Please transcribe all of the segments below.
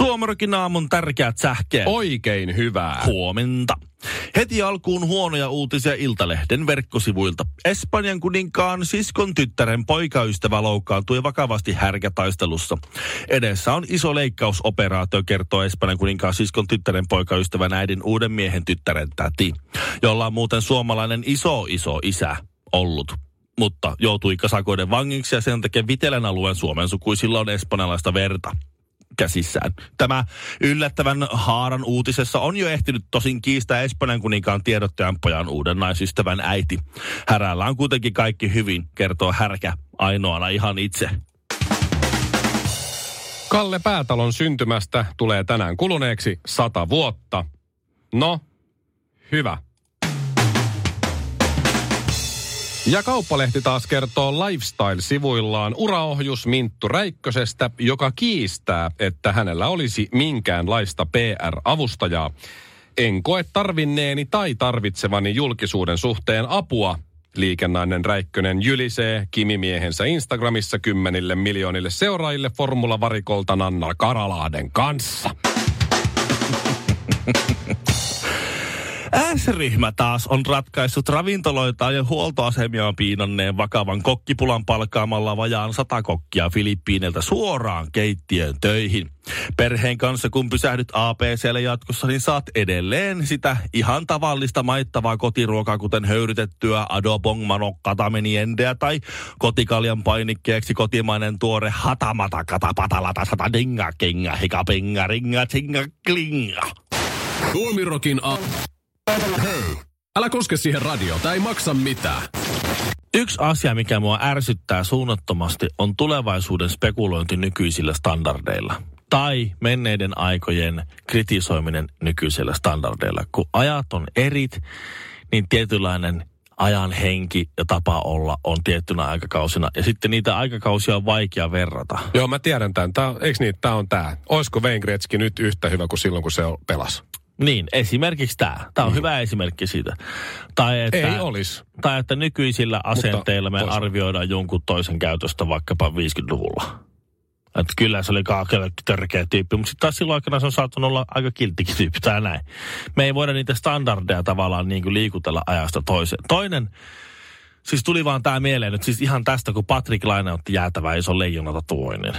Suomarokin aamun tärkeät sähkeet. Oikein hyvää. Huomenta. Heti alkuun huonoja uutisia Iltalehden verkkosivuilta. Espanjan kuninkaan siskon tyttären poikaystävä loukkaantui vakavasti härkätaistelussa. Edessä on iso leikkausoperaatio, kertoo Espanjan kuninkaan siskon tyttären poikaystävän äidin uuden miehen tyttären täti, jolla on muuten suomalainen iso iso isä ollut mutta joutui kasakoiden vangiksi ja sen takia Vitelän alueen Suomen sukuisilla on espanjalaista verta käsissään. Tämä yllättävän haaran uutisessa on jo ehtinyt tosin kiistää Espanjan kuninkaan tiedottajan pojan uuden naisystävän äiti. Härällä on kuitenkin kaikki hyvin, kertoo härkä ainoana ihan itse. Kalle Päätalon syntymästä tulee tänään kuluneeksi sata vuotta. No, hyvä. Ja kauppalehti taas kertoo Lifestyle-sivuillaan uraohjus Minttu Räikkösestä, joka kiistää, että hänellä olisi minkäänlaista PR-avustajaa. En koe tarvinneeni tai tarvitsevani julkisuuden suhteen apua, Liikennainen Räikkönen jylisee kimimiehensä Instagramissa kymmenille miljoonille seuraajille formulavarikolta Nanna Karalahden kanssa. S-ryhmä taas on ratkaissut ravintoloita ja huoltoasemia piinanneen vakavan kokkipulan palkkaamalla vajaan sata kokkia Filippiineiltä suoraan keittiön töihin. Perheen kanssa kun pysähdyt APClle jatkossa, niin saat edelleen sitä ihan tavallista maittavaa kotiruokaa, kuten höyrytettyä adobong manokka tameniendeä tai kotikaljan painikkeeksi kotimainen tuore hatamata katapatalata sata dinga kenga hikapenga ringa tinga klinga. Tuomirokin a... Hei, älä koske siihen radioon, tää ei maksa mitään. Yksi asia, mikä mua ärsyttää suunnattomasti, on tulevaisuuden spekulointi nykyisillä standardeilla. Tai menneiden aikojen kritisoiminen nykyisillä standardeilla. Kun ajat on erit, niin tietynlainen ajan henki ja tapa olla on tiettynä aikakausina. Ja sitten niitä aikakausia on vaikea verrata. Joo, mä tiedän tämän. Tää, eikö niin, tää on tää. Oisko Wayne Gretzky nyt yhtä hyvä kuin silloin, kun se pelasi? Niin, esimerkiksi tämä. Tämä on mm. hyvä esimerkki siitä. Tai että, Ei olisi. Tai että nykyisillä asenteilla me toisaalta. arvioidaan jonkun toisen käytöstä vaikkapa 50-luvulla. Että kyllä se oli kaakelle törkeä tyyppi, mutta sitten taas silloin aikana se on saattanut olla aika kilttikin tyyppi tai näin. Me ei voida niitä standardeja tavallaan niin kuin liikutella ajasta toiseen. Toinen, siis tuli vaan tämä mieleen nyt siis ihan tästä, kun Patrick Laine otti jäätävän ison leijonatatuoinnin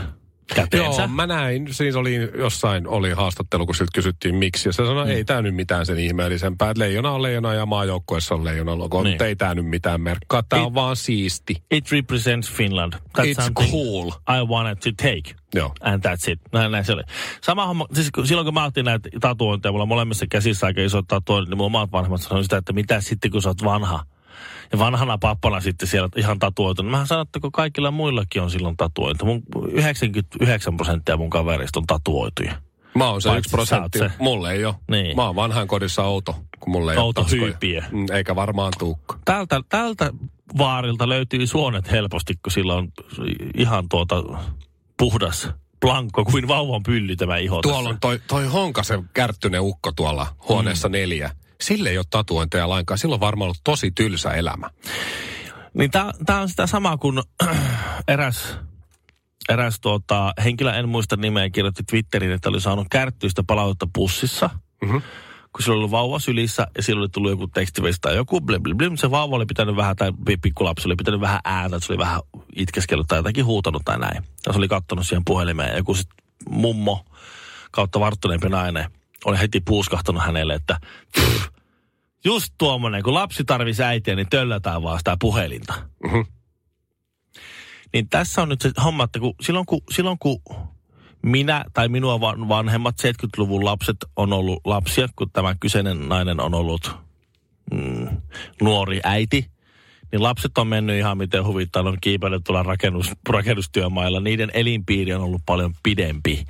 käteensä. Joo, mä näin. Siis oli jossain oli haastattelu, kun siltä kysyttiin miksi. Ja se sanoi, Mm. ei tämä nyt mitään sen ihmeellisempää. Että leijona on leijona ja maajoukkueessa on leijona logo. Niin. Mutta ei tämä nyt mitään merkkaa. Tämä on vaan siisti. It represents Finland. That's It's something cool. I wanted to take. Joo. And that's it. Näin, näin se oli. Sama homma, siis silloin kun mä otin näitä tatuointeja, mulla on molemmissa käsissä aika isot tatuoinnit, niin mun omat vanhemmat sanoivat sitä, että mitä sitten kun sä oot vanha. Ja vanhana pappana sitten siellä ihan tatuoitu. Mähän sanon, että kun kaikilla muillakin on silloin tatuointi. Mun 99 prosenttia mun kaverista on tatuoituja. Mä oon se Paitsi yksi prosentti. se. Mulle ei ole. Niin. Mä oon vanhan kodissa outo, kun mulle ei Outo hyypiö. Mm, Eikä varmaan tuukka. Tältä, tältä vaarilta löytyy suonet helposti, kun sillä on ihan tuota puhdas blankko kuin vauvan pylly tämä iho Tuolla tässä. on toi, toi Honkasen kärttynen ukko tuolla huoneessa mm. neljä. Sille ei ole tatuointeja lainkaan. Sillä on varmaan ollut tosi tylsä elämä. Niin tämä on sitä samaa kuin eräs, eräs tuota, henkilö, en muista nimeä, kirjoitti Twitteriin, että oli saanut kärttyistä palautetta pussissa. Mhm. Kun sillä oli ollut vauva sylissä ja sillä oli tullut joku tekstiviesti tai joku blim, blim, blim. Se vauva oli pitänyt vähän, tai pi- pikkulapsi oli pitänyt vähän ääntä, että se oli vähän itkeskellyt tai jotakin huutanut tai näin. Ja se oli kattonut siihen puhelimeen ja joku sit mummo kautta varttuneempi nainen oli heti puuskahtanut hänelle, että "Pff, just tuommoinen, kun lapsi tarvisi äitiä, niin töllätään vaan sitä puhelinta. Mhm. Niin tässä on nyt se homma, että kun, silloin, kun, silloin kun minä tai minua van- vanhemmat 70-luvun lapset on ollut lapsia, kun tämä kyseinen nainen on ollut mm, nuori äiti, niin lapset on mennyt ihan miten huvittaa, on kiipeillyt tuolla rakennus, rakennustyömailla. Niiden elinpiiri on ollut paljon pidempi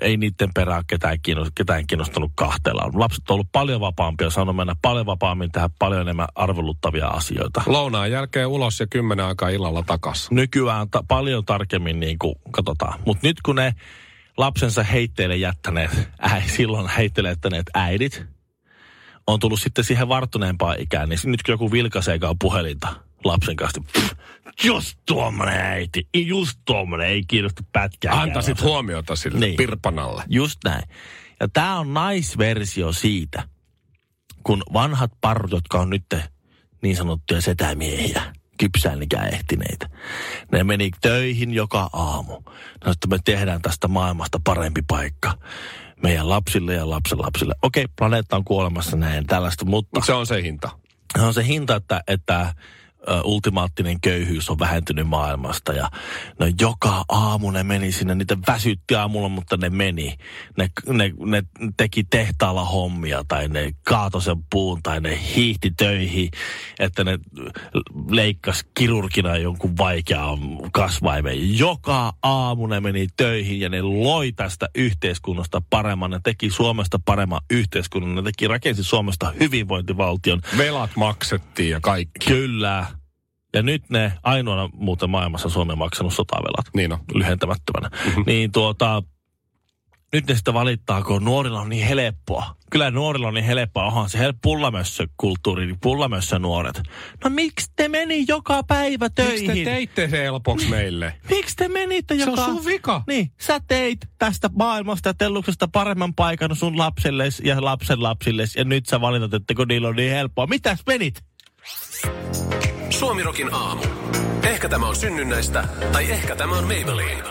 ei niiden perään ketään, kiinnost, ketään kiinnostanut kahtella. Lapset on ollut paljon vapaampia, saanut mennä paljon vapaammin tehdä paljon enemmän arveluttavia asioita. Lounaan jälkeen ulos ja kymmenen aikaa illalla takas. Nykyään ta- paljon tarkemmin niin kuin katsotaan. Mutta nyt kun ne lapsensa heitteille jättäneet, äi, silloin heitteille jättäneet äidit, on tullut sitten siihen varttuneempaan ikään, niin nyt kun joku vilkaiseekaan puhelinta lapsen kanssa, pff, just tuommoinen äiti, just tuommoinen, ei kiinnosta pätkää. Antaisit huomiota sille Niin. pirpanalle. Just näin. Ja tämä on naisversio siitä, kun vanhat parrut, jotka on nyt niin sanottuja setämiehiä, kypsään ikään ehtineitä. Ne meni töihin joka aamu. No, että me tehdään tästä maailmasta parempi paikka meidän lapsille ja lapsenlapsille. Okei, planeetta on kuolemassa näin tällaista, mutta Se on se hinta. se on se hinta, että, että ultimaattinen köyhyys on vähentynyt maailmasta ja no joka aamu ne meni sinne, niitä väsytti aamulla, mutta ne meni. Ne, ne, ne teki tehtaalla hommia tai ne kaatoi sen puun tai ne hiihti töihin, että ne leikkas kirurgina jonkun vaikean kasvaimen. Joka aamu ne meni töihin ja ne loi tästä yhteiskunnasta paremman. Ne teki Suomesta paremman yhteiskunnan. Ne teki, rakensi Suomesta hyvinvointivaltion. Velat maksettiin ja kaikki. Kyllä. Ja nyt ne ainoana muuten maailmassa Suomen maksanut sotavelat Niin on. lyhentämättömänä. Mm-hmm. Niin tuota, nyt ne sitä valittaa, kun nuorilla on niin helppoa. Kyllä nuorilla on niin helppoa. Onhan se helppo pullamössökulttuuri, niin pullamössö nuoret. No miksi te meni joka päivä töihin? Miksi te teitte se helpoksi meille? Miksi te menitte Se joka... on sun vika. Niin, sä teit tästä maailmasta ja telluksesta paremman paikan sun lapselles ja lapsen lapsilles. Ja nyt sä valitat, että kun niillä on niin helppoa. Mitäs menit? Suomirokin aamu. Ehkä tämä on synnynnäistä, tai ehkä tämä on Maybelline.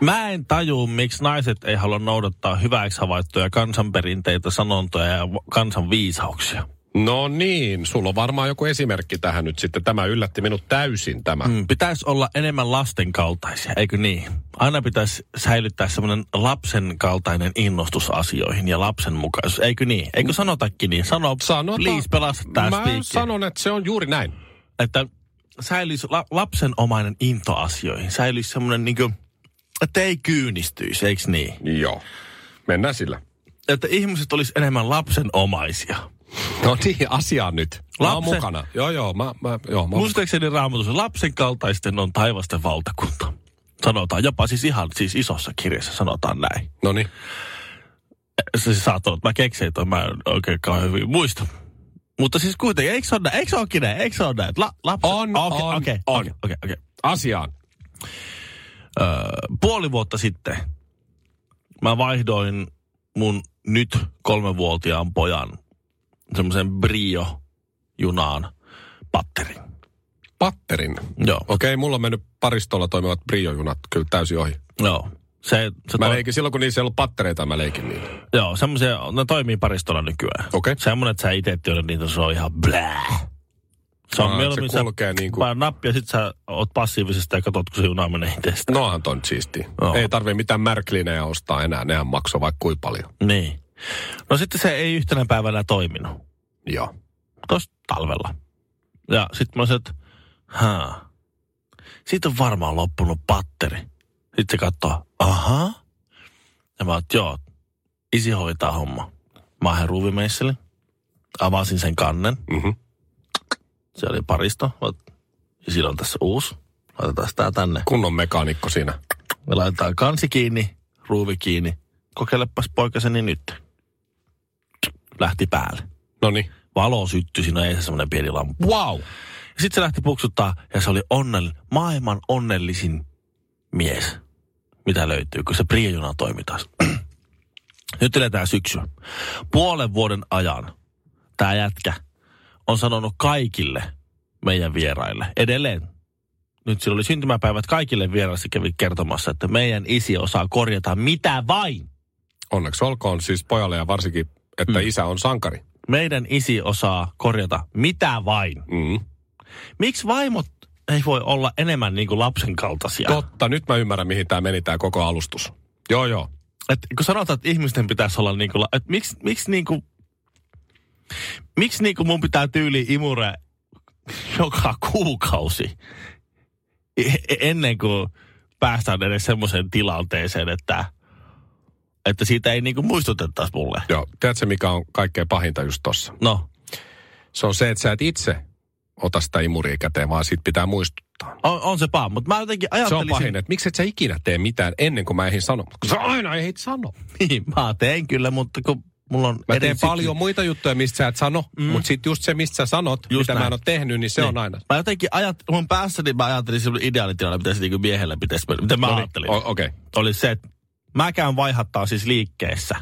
Mä en taju, miksi naiset ei halua noudattaa hyväksi havaittuja kansanperinteitä, sanontoja ja kansan viisauksia. No niin, sulla on varmaan joku esimerkki tähän nyt sitten. Tämä yllätti minut täysin tämä. Mm, pitäisi olla enemmän lasten kaltaisia, eikö niin? Aina pitäisi säilyttää semmoinen lapsen kaltainen innostus asioihin ja lapsen mukaisuus, eikö niin? Eikö sanotakin niin? Sano, Sanotaan, please, pelasta Mä speaker. sanon, että se on juuri näin. Että säilyisi la- lapsenomainen into asioihin. Säilyisi semmoinen niin kuin, että ei kyynistyisi, eikö niin? Joo. Mennään sillä. Että ihmiset olisi enemmän lapsenomaisia. No niin, asiaan nyt. Mä oon Lapsen- mukana. Joo, joo, mä, mä, joo, mä oon Muistaakseni raamatussa lapsen kaltaisten on taivasten valtakunta. Sanotaan jopa siis ihan siis isossa kirjassa sanotaan näin. No niin. Se siis saattaa olla, että mä keksin, että mä en oikein kauhean hyvin muista. Mutta siis kuitenkin, eikö se ole näin? Eikö se olekin näin? Eikö se ole näin? La, lapsen, On, Okei, on, okei, on. okei, okei, okei. Asiaan. Öö, puoli vuotta sitten mä vaihdoin mun nyt kolmenvuotiaan pojan semmoisen Brio-junaan patterin. Patterin. Joo, Okei, mulla on mennyt paristolla toimivat briojunat kyllä täysin ohi. joo. Se, se Mä toi- leikin silloin, kun niissä ei ollut pattereita, mä leikin niillä. Joo, semmoisia, ne toimii paristolla nykyään. Okei. Semmoinen, että sä itse tiedät niitä, se on ihan blää. Se on Aa, mieluummin se kulkee niin kuin- nappi ja sit sä oot passiivisesti ja katsot, kun se juna menee itsestä. Nohan ton nyt siistiä. Joo. Ei tarvii mitään märklinejä ostaa enää, nehän maksoi vaikka kuin paljon. Niin. No sitten se ei yhtenä päivänä toiminut. Joo. Tuossa talvella. Ja sitten mä olisin, että haa. Siitä on varmaan loppunut patteri. Sitten se katsoo, aha. Ja mä oon, joo, isi hoitaa homma. Mä lähden ruuvimeissille. Avasin sen kannen. Mhm. Se oli paristo. Ja sillä on tässä uusi. Laitetaan tää tänne. Kunnon mekaanikko siinä. Me laitetaan kansi kiinni, ruuvi kiinni. Kokeilepas poikaseni nyt. Lähti päälle. No niin. Valo syttyi, siinä ei se semmoinen pieni lamppu. Wow. Sitten se lähti puksuttaa ja se oli onnell, maailman onnellisin mies, mitä löytyy, kun se Priojuna toimi taas. Nyt eletään syksyä. Puolen vuoden ajan tämä jätkä on sanonut kaikille meidän vieraille, edelleen. Nyt sillä oli syntymäpäivät kaikille vieraille, kävi kertomassa, että meidän isi osaa korjata mitä vain. Onneksi olkoon siis pojalle ja varsinkin, että mm. isä on sankari. Meidän isi osaa korjata mitä vain. Mm. Miksi vaimot ei voi olla enemmän niin kuin lapsen kaltaisia? Totta, nyt mä ymmärrän, mihin tämä meni tämä koko alustus. Joo, joo. Et kun sanotaan, että ihmisten pitäisi olla niin kuin, että miksi, miksi niin kuin, miksi niin kuin mun pitää tyyli imure joka kuukausi e- ennen kuin päästään edes semmoiseen tilanteeseen, että että siitä ei niinku muistutettaisi mulle. Joo, tiedätkö mikä on kaikkein pahinta just tossa? No, Se on se, että sä et itse ota sitä imuria käteen, vaan siitä pitää muistuttaa. on, on se paha, mutta mä jotenkin Se on pahin, että miksi et sä ikinä tee mitään ennen kuin mä ehdin sanoa. Kun sä aina ehdit sanoa. Niin, mä teen kyllä, mutta kun mulla on... Mä teen paljon muita juttuja, mistä sä et sano, mm. mutta sitten just se, mistä sä sanot, Just mitä mä näin. en ole tehnyt, niin se Niin. on aina. Mä jotenkin ajat, mun päässäni mä ajattelin semmoinen ideaalitilanne, mitä se niinku miehellä pitäisi mennä. Mitä mä No niin, ajattelin? Okei. Okay. Oli se, että mä käyn vaihattaa siis liikkeessä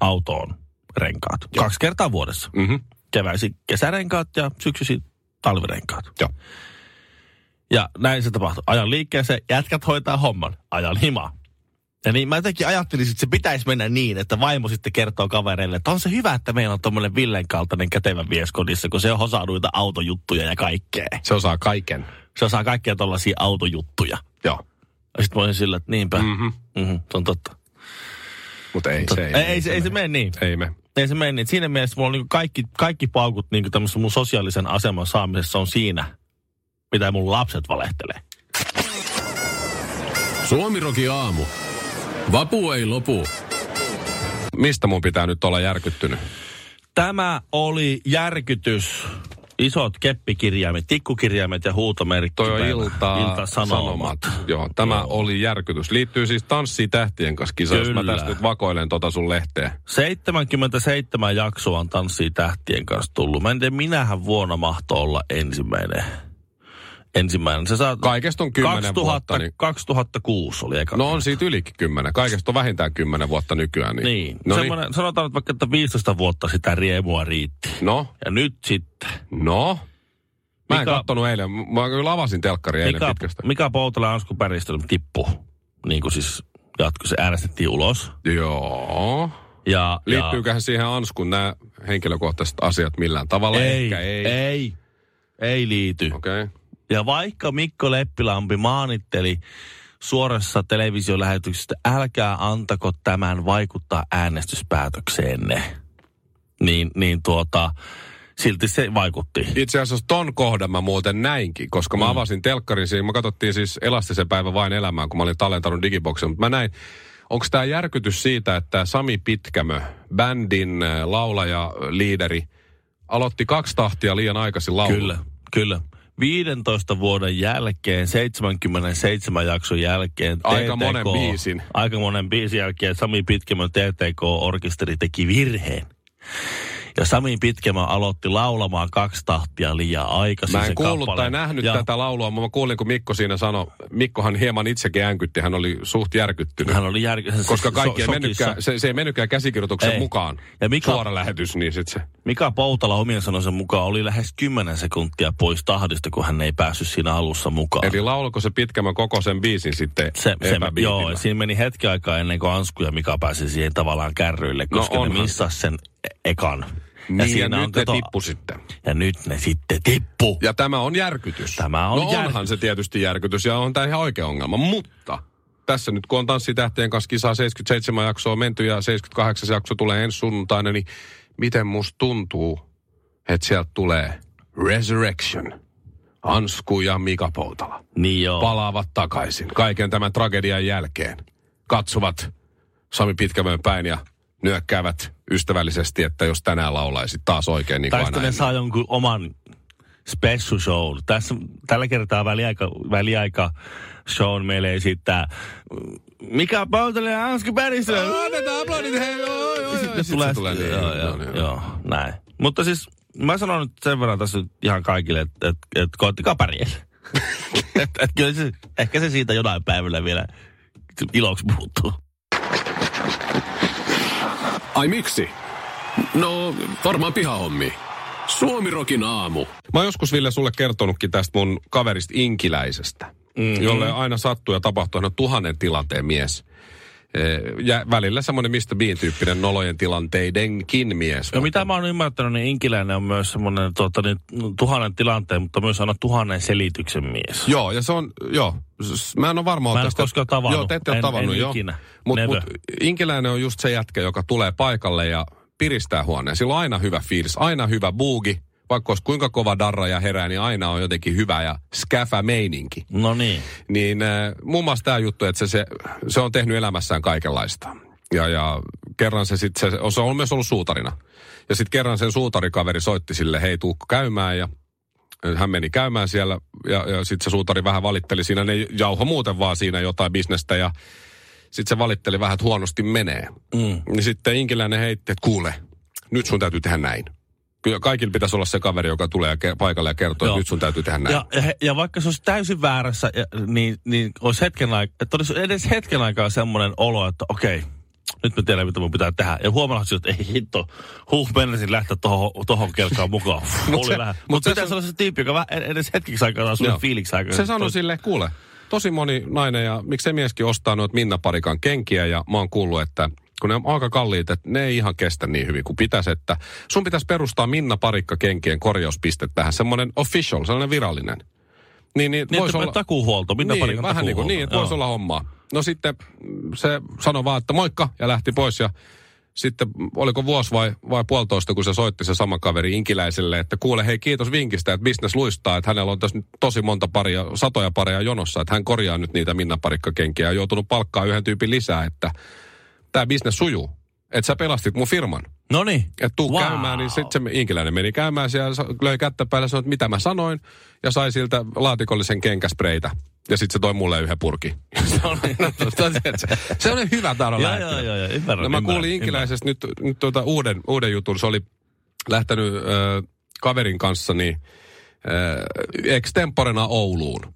autoon renkaat. Kaksi kertaa vuodessa. Mm-hmm. Keväisin kesärenkaat ja syksyisin talvirenkaat. Joo. Ja näin se tapahtui. Ajan liikkeeseen, jätkät hoitaa homman. Ajan himaa. Ja niin mä jotenkin ajattelin, että se pitäisi mennä niin, että vaimo sitten kertoo kavereille, että on se hyvä, että meillä on tommonen Villen kaltainen kätevä mies kodissa, kun se osaa noita autojuttuja ja kaikkea. Se osaa kaiken. Se osaa kaikkia tollaisia autojuttuja. Joo. Ja sitten mä olin sillä, että niinpä. Mm-hmm. Mm-hmm, se on totta. Mutta ei, se ei, ei, ei, se, ei se mene niin. Ei me. Ei se mene. Siinä mielessä mulla on niin kaikki, kaikki paukut niin tämmöisessä mun sosiaalisen aseman saamisessa on siinä, mitä mun lapset valehtelee. Suomiroki aamu. Vapu ei lopu. Mistä mun pitää nyt olla järkyttynyt? Tämä oli järkytys. Isot keppikirjaimet, tikkukirjaimet ja huutomerkki. Toi on ilta, Ilta-Sanomat. Joo, tämä Joo. oli järkytys. Liittyy siis Tanssii tähtien kanssa kisa, jos mä Kyllä. tästä nyt vakoilen tota sun lehteä. 77 jaksoa on Tanssii tähtien kanssa tullut. Mä en tiedä, minähän vuonna mahtoi olla ensimmäinen. Ensimmäinen. Se saa... Kaikesta on 10 2000, vuotta. Niin... 2006 oli eka. No on siitä ylikin kymmenen. Kaikesta on vähintään kymmenen vuotta nykyään. Niin, Niin. No, Semmoinen, sanotaan nyt vaikka, että 15 vuotta sitä riemua riitti. niin. no, Ja nyt sitten no. Mä en Mika- kattonut eilen. Mä kyllä avasin telkkari eilen Mika, pitkästä. Mika Poutala ja Ansku Päristö tippu. Niin kuin siis jatko, se äänestettiin ulos. Joo. Ja, Liittyyköhän siihen Anskun nämä henkilökohtaiset asiat millään tavalla? ja, ei, Ehkä ei. ei, ei liity. Okei. Okay. Ja vaikka Mikko Leppilampi maanitteli suorassa televisiolähetyksessä, älkää antako tämän vaikuttaa äänestyspäätökseenne, niin, niin tuota, silti se vaikutti. Itse asiassa ton kohdan mä muuten näinkin, koska mä avasin telkkarin siinä. Mä katsottiin siis Elastisen päivä vain elämään, kun mä olin tallentanut digiboksen. Mutta mä näin, onko tämä järkytys siitä, että Sami Pitkämö, bändin äh, laulaja, liideri, aloitti kaksi tahtia liian aikaisin laulun. Kyllä, kyllä. 15 vuoden jälkeen, 77 jakson jälkeen. Aika monen biisin. Aika monen biisin jälkeen Sami Pitkämön TTK-orkesteri teki virheen. Ja Sami Pitkämä aloitti laulamaan kaksi tahtia liian aikaisin. Mä en kuullut tai kappaleen. nähnyt ja tätä laulua, mutta mä kuulin, kun Mikko siinä sanoi, Mikkohan hieman itsekin äänkytti, hän oli suht järkyttynyt. Hän oli järky... koska kaikki ei so- mennytkään, shokissa. se, se ei mennytkään käsikirjoituksen Ei. mukaan. Ja Mika- Suora lähetys, niin sit se. Mika Poutala omien sanoisen mukaan oli lähes 10 sekuntia pois tahdista, kun hän ei päässyt siinä alussa mukaan. Eli laulako se pitkämä koko sen biisin sitten Se, se, joo, siinä meni hetki aikaa ennen kuin Ansku ja Mika pääsi siihen tavallaan kärryille, koska no ne onhan missas sen ekan. Niin, ja, siinä nyt on ne kato- tippu sitten. Ja nyt ne sitten tippu. Ja tämä on järkytys. Tämä on no onhan järkytys. se tietysti järkytys ja on tämä ihan oikea ongelma. Mutta tässä nyt kun on Tanssitähtien kanssa kisaa 77 jaksoa menty ja 78 jakso tulee ensi sunnuntaina, niin miten musta tuntuu, että sieltä tulee Resurrection. Ansku ja Mika Poutala Niin joo. palaavat takaisin kaiken tämän tragedian jälkeen. Katsovat Sami Pitkämön päin ja nyökkäävät ystävällisesti, että jos tänään laulaisit taas oikein niin kuin aina ne saa jonkun oman special show. Tässä, tällä kertaa väliaika, väliaika show meille esittää Mika Poutala ja Ansku Päristö. Otetaan aplodit, hei, joo, joo, joo. Sitten tulee, tulee niin, joo, joo, joo, joo. näin. Mutta siis mä sanon nyt sen verran tässä ihan kaikille, että et, et, koettakaa pärjätä. et, et, kyllä se, ehkä se siitä jonain päivällä vielä iloksi muuttuu. Ai miksi? No, varmaan pihahommi. Suomirokin aamu. Mä oon joskus Ville sulle kertonutkin tästä mun kaverista Inkiläisestä, mm-hmm. jolle aina sattuu ja tapahtuu, on tuhannen tilanteen mies. Eh, Ja välillä semmoinen Mr. Bean-tyyppinen nolojen tilanteidenkin mies. Ja mitä mä oon ymmärtänyt, niin Inkiläinen on myös semmoinen tuota, niin, tuhannen tilanteen, mutta myös aina tuhannen selityksen mies. Joo, ja se on, joo. Mä en ole varma Mä en ole tästä. koskaan tavannut. Joo, te ette ole En- tavannut, en joo. ikinä. Mutta Never. mut, Inkiläinen on just se jätkä, joka tulee paikalle ja piristää huoneen. Sillä on aina hyvä fiilis, aina hyvä buugi. Vaikka olisi kuinka kova darra ja herää, niin aina on jotenkin hyvä ja skäfä meininki. No niin. Niin äh, muun muassa tämä juttu, että se, se, se on tehnyt elämässään kaikenlaista. Ja, ja kerran se sitten, se, se on myös ollut suutarina. Ja sitten kerran sen suutarikaveri soitti sille, hei tuukko käymään ja hän meni käymään siellä ja, ja sitten se suutari vähän valitteli siinä, ne jauho muuten vaan siinä jotain bisnestä ja sitten se valitteli vähän, että huonosti menee. Mm. Niin sitten Inkiläinen heitti, että kuule, nyt sun täytyy tehdä näin. Kyllä kaikilla pitäisi olla se kaveri, joka tulee paikalle ja kertoo, että nyt sun täytyy tehdä näin. Ja, ja, ja vaikka se olisi täysin väärässä, ja, niin, niin olisi hetken aikaa, että olisi edes hetken aikaa semmoinen olo, että okei, nyt mä tiedän, mitä mun pitää tehdä. Ja huomannut että ei hitto, huh, menisin lähteä tohon, tohon kelkaan mukaan. Mut Oli se- vähän. mut Mutta se- pitäisi olla se tyyppi, joka vähän edes hetkeksi aikaa saa Joo. sulle fiiliksi aikaa. Se sanoi sille, kuule, tosi moni nainen ja miksei mieskin ostaa noita Minna Parikan kenkiä ja mä oon kuullut, että kun ne on aika kalliit, että ne ei ihan kestä niin hyvin kuin pitäisi, että sun pitäisi perustaa Minna Parikka kenkien korjauspiste tähän, semmoinen official, sellainen virallinen. Niin, niin, Niin, voisi olla... takuuhuolto, Minna niin, Parikan vähän niin kuin niin, että voisi olla hommaa. No sitten se sanoi vaan, että moikka ja lähti pois ja sitten oliko vuosi vai, vai puolitoista, kun se soitti se sama kaveri Inkiläiselle, että kuule hei kiitos vinkistä, että business luistaa, että hänellä on tässä nyt tosi monta paria, satoja pareja jonossa, että hän korjaa nyt niitä Minna Parikka-kenkiä ja on joutunut palkkaa yhden tyypin lisää, että tämä business sujuu. Että sä pelastit mun firman. No niin. Että tuu Wow. käymään, niin sitten se Inkiläinen meni käymään siellä, löi kättä päälle ja sanoi, että mitä mä sanoin, ja sai siltä laatikollisen kenkäspreitä. Ja sitten se toi mulle yhden purki. se, on, se on hyvä tarina. Joo, joo, joo, joo, ymmärrän, No mä ymmärrän, kuulin Inkiläisestä nyt, nyt tuota uuden, uuden jutun. Se oli lähtenyt äh, kaverin kanssa niin, äh, extemporena Ouluun.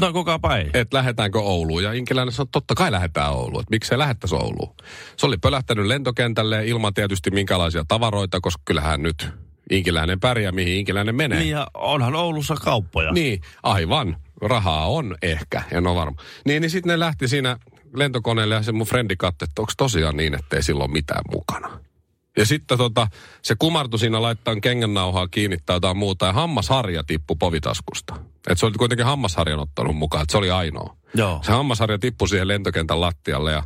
No kukaapa ei. Että lähdetäänkö Ouluun. Ja Inkiläinen sanoi, että totta kai lähdetään Ouluun. Että miksei lähettäisi Ouluun. Se oli pölähtänyt lentokentälle ilman tietysti minkälaisia tavaroita, koska kyllähän nyt Inkiläinen pärjää, mihin Inkiläinen menee. Niin ja onhan Oulussa kauppoja. Niin, aivan. Rahaa on ehkä, en ole varma. Niin, niin sitten ne lähti siinä lentokoneelle ja se mun frendi katsoi, että onko tosiaan niin, että ei silloin mitään mukana. Ja sitten tota, se kumartui siinä laittaa kengännauhaa kiinni tai jotain muuta ja hammasharja tippui povitaskusta. Et se oli kuitenkin hammasharjan ottanut mukaan, että se oli ainoa. Joo. Se hammasharja tippui siihen lentokentän lattialle ja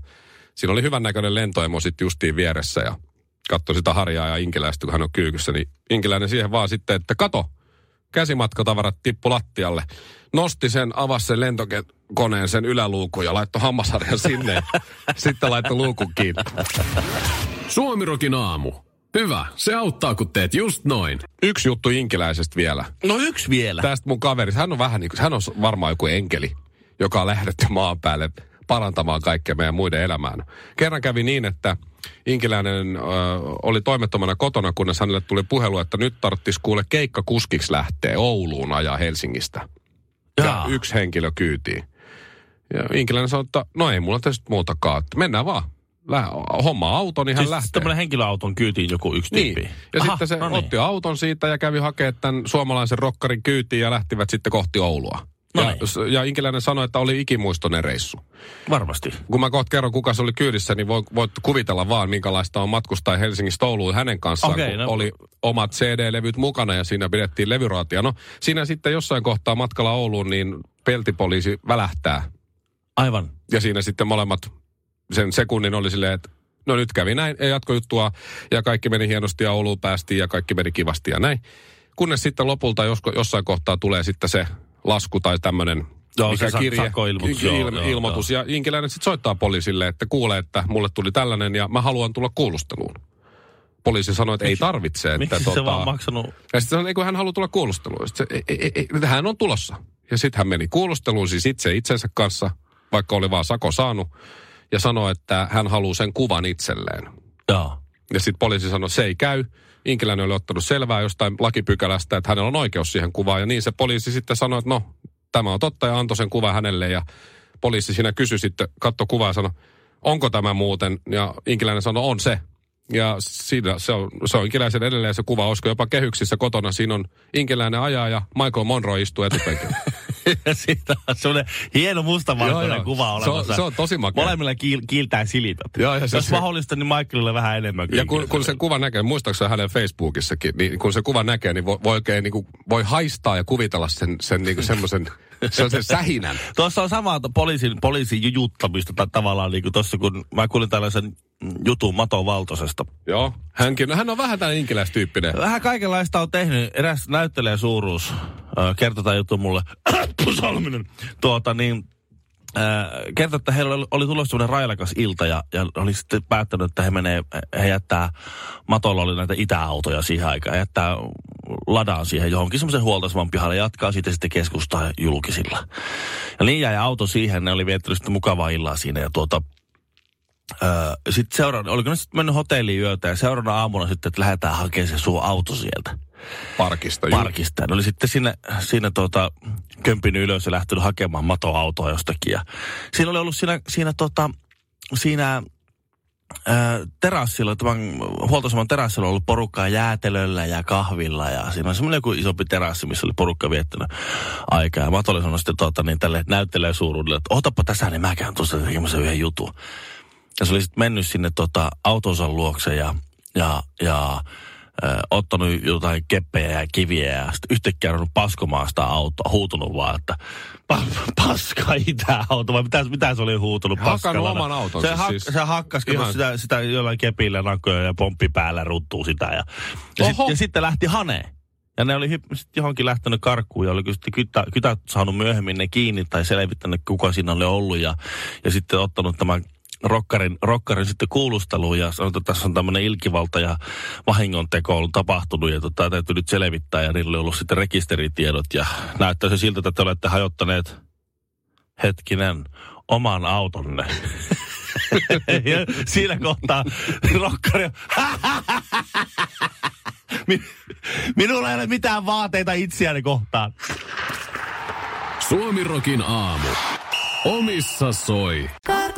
siinä oli hyvännäköinen lentoemo sitten justiin vieressä ja katsoi sitä harjaa ja Inkiläistä, kun hän on kyykyssä, niin Inkiläinen siihen vaan sitten, että kato, käsimatkatavarat tippu lattialle. Nosti sen, avasi sen lentokoneen sen yläluukun ja laittoi hammasharjan sinne. sitten laittoi luukun kiinni. Suomirokin aamu. Hyvä, se auttaa kun teet just noin. Yksi juttu Inkiläisestä vielä. No yksi vielä. Tästä mun kaveri, hän on vähän niin kuin, hän on varmaan joku enkeli, joka on lähdetty maan päälle parantamaan kaikkea meidän muiden elämään. Kerran kävi niin, että Inkiläinen ö, oli toimettomana kotona, kunnes hänelle tuli puhelu, että nyt tarvitsisi kuule keikkakuskiksi lähteä Ouluun ajaa Helsingistä. Ja Jaa. yksi henkilö kyytiin. Ja Inkiläinen sanoi, että no ei mulla tietysti muutakaan, että mennään vaan. Homma auto, niin hän Siis lähtee. tämmöinen henkilöauton kyytiin joku yksi tyyppi. Niin. Ja Aha, sitten se no niin. otti auton siitä ja kävi hakemaan tämän suomalaisen rokkarin kyytiin ja lähtivät sitten kohti Oulua. No ja, niin. ja Inkiläinen sanoi, että oli ikimuistoinen reissu. Varmasti. Kun mä kohta kerron, kuka se oli kyydissä, niin voit, voit kuvitella vaan, minkälaista on matkustaa Helsingistä Ouluun hänen kanssaan, Okei, kun no. oli omat CD-levyt mukana ja siinä pidettiin levyraatia. No siinä sitten jossain kohtaa matkalla Ouluun, niin peltipoliisi välähtää. Aivan. Ja siinä sitten molemmat sen sekunnin oli silleen, että no nyt kävi näin, ei jatkojuttua ja kaikki meni hienosti ja Ouluun päästiin ja kaikki meni kivasti ja näin. Kunnes sitten lopulta josko, jossain kohtaa tulee sitten se lasku tai tämmöinen Joo, mikä se kirje, sakkoilmoitus, il- joo, il- joo, ilmoitus. Ja Inkiläinen sitten soittaa poliisille, että kuulee, että mulle tuli tällainen ja mä haluan tulla kuulusteluun. Poliisi sanoi, että ei tarvitse. Että Miksi se vaan maksanut? ja sitten sanoi, kun hän haluaa tulla kuulusteluun. Sitten se, ei, ei, ei, hän on tulossa. Ja sitten hän meni kuulusteluun siis itse itsensä kanssa, vaikka oli vaan sako saanut. Ja sanoi, että hän haluaa sen kuvan itselleen. Joo. Ja sitten poliisi sanoi, se ei käy. Inkiläinen oli ottanut selvää jostain lakipykälästä, että hänellä on oikeus siihen kuvaan. Ja niin se poliisi sitten sanoi, että no, tämä on totta ja antoi sen kuvan hänelle. Ja poliisi siinä kysyi sitten, katso kuvaa ja sanoi, onko tämä muuten? Ja Inkiläinen sanoi, on se. Ja siinä se on, se on Inkiläisen edelleen se kuva, olisiko jopa kehyksissä kotona. Siinä on Inkiläinen ajaa ja Michael Monroe istuu etupenkillä. Siitä on semmoinen hieno mustavalkoinen kuva Se on- olemassa. se on tosi makea. Molemmilla kiil, kiiltää silmät. Joo, ja se- Jos se- mahdollista, niin Michaelille vähän enemmän. Ja kun, kun sen kuvan näkee, muistaakseni hänen Facebookissakin, niin kun se kuva näkee, niin voi, voi oikein niin kuin, voi haistaa ja kuvitella sen, sen niin semmoisen sen sähinän. Tuossa on samaa poliisin, poliisin jujuttamista tai tavallaan niin kuin tuossa, kun mä kuulin tällaisen jutun Mato Valtosesta. Joo. Hänkin, hän on vähän tällainen inkiläistyyppinen. Vähän kaikenlaista on tehnyt. Eräs näyttelijä suuruus kertoi tämän jutun mulle. Salminen. Tuota niin, kertoi, että heillä oli, tulossa semmoinen railakas ilta ja, ja oli sitten päättänyt, että he menee, he jättää, Matolla oli näitä itäautoja siihen aikaan, jättää ladaan siihen johonkin semmoisen huoltoaseman pihalle ja jatkaa siitä sitten keskustaa julkisilla. Ja niin jäi auto siihen, ne oli viettänyt sitten mukavaa illaa siinä ja tuota, sitten seuraavana, oliko ne sitten mennyt hotelliin yötä ja seuraavana aamuna sitten, että lähdetään hakemaan se sun auto sieltä. Parkista. juu. Parkista. Ne oli sitten siinä, siinä tuota, kömpinyt ylös ja lähtenyt hakemaan matoautoa jostakin. Ja siinä oli ollut siinä, siinä, tota, siinä ää, terassilla, tämän huoltoaseman terassilla on ollut porukkaa jäätelöllä ja kahvilla ja siinä on semmoinen joku isompi terassi, missä oli porukka viettänyt aikaa. Ja Mato oli sanonut sitten tota, niin tälle näyttelee suuruudelle, että otapa tässä, niin mä käyn tuossa tekemässä yhden jutun. Ja se oli sitten mennyt sinne tota, autonsa luokse ja, ja, ja ö, ottanut jotain keppejä ja kiviä ja sitten yhtäkkiä ruvennut paskomaan sitä autoa, huutunut vaan, että pa, paska itäauto, vai mitä, mitä se oli huutunut paskalla? oman autonsa se, hak, siis. se hakkas Ihan- sitä, sitä jollain kepillä nakoja ja pomppi päällä ruttuu sitä ja, ja, sit, ja sitten lähti haneen. Ja ne oli hyp- sit johonkin lähtenyt karkuun ja oli sitten kytä, kytät saanut myöhemmin ne kiinni tai selvittänyt, kuka siinä oli ollut. Ja, ja sitten ottanut tämän rokkarin, rokkarin sitten kuulusteluun ja sanoi, että tässä on tämmöinen ilkivalta ja vahingonteko ollut tapahtunut ja tota, täytyy nyt selvittää ja niillä oli ollut sitten rekisteritiedot ja näyttää se siltä, että te olette hajottaneet hetkinen oman autonne. ja siinä kohtaa rokkari on, Mi- Minulla ei ole mitään vaateita itseäni kohtaan. Suomirokin aamu. Omissa soi. Karklas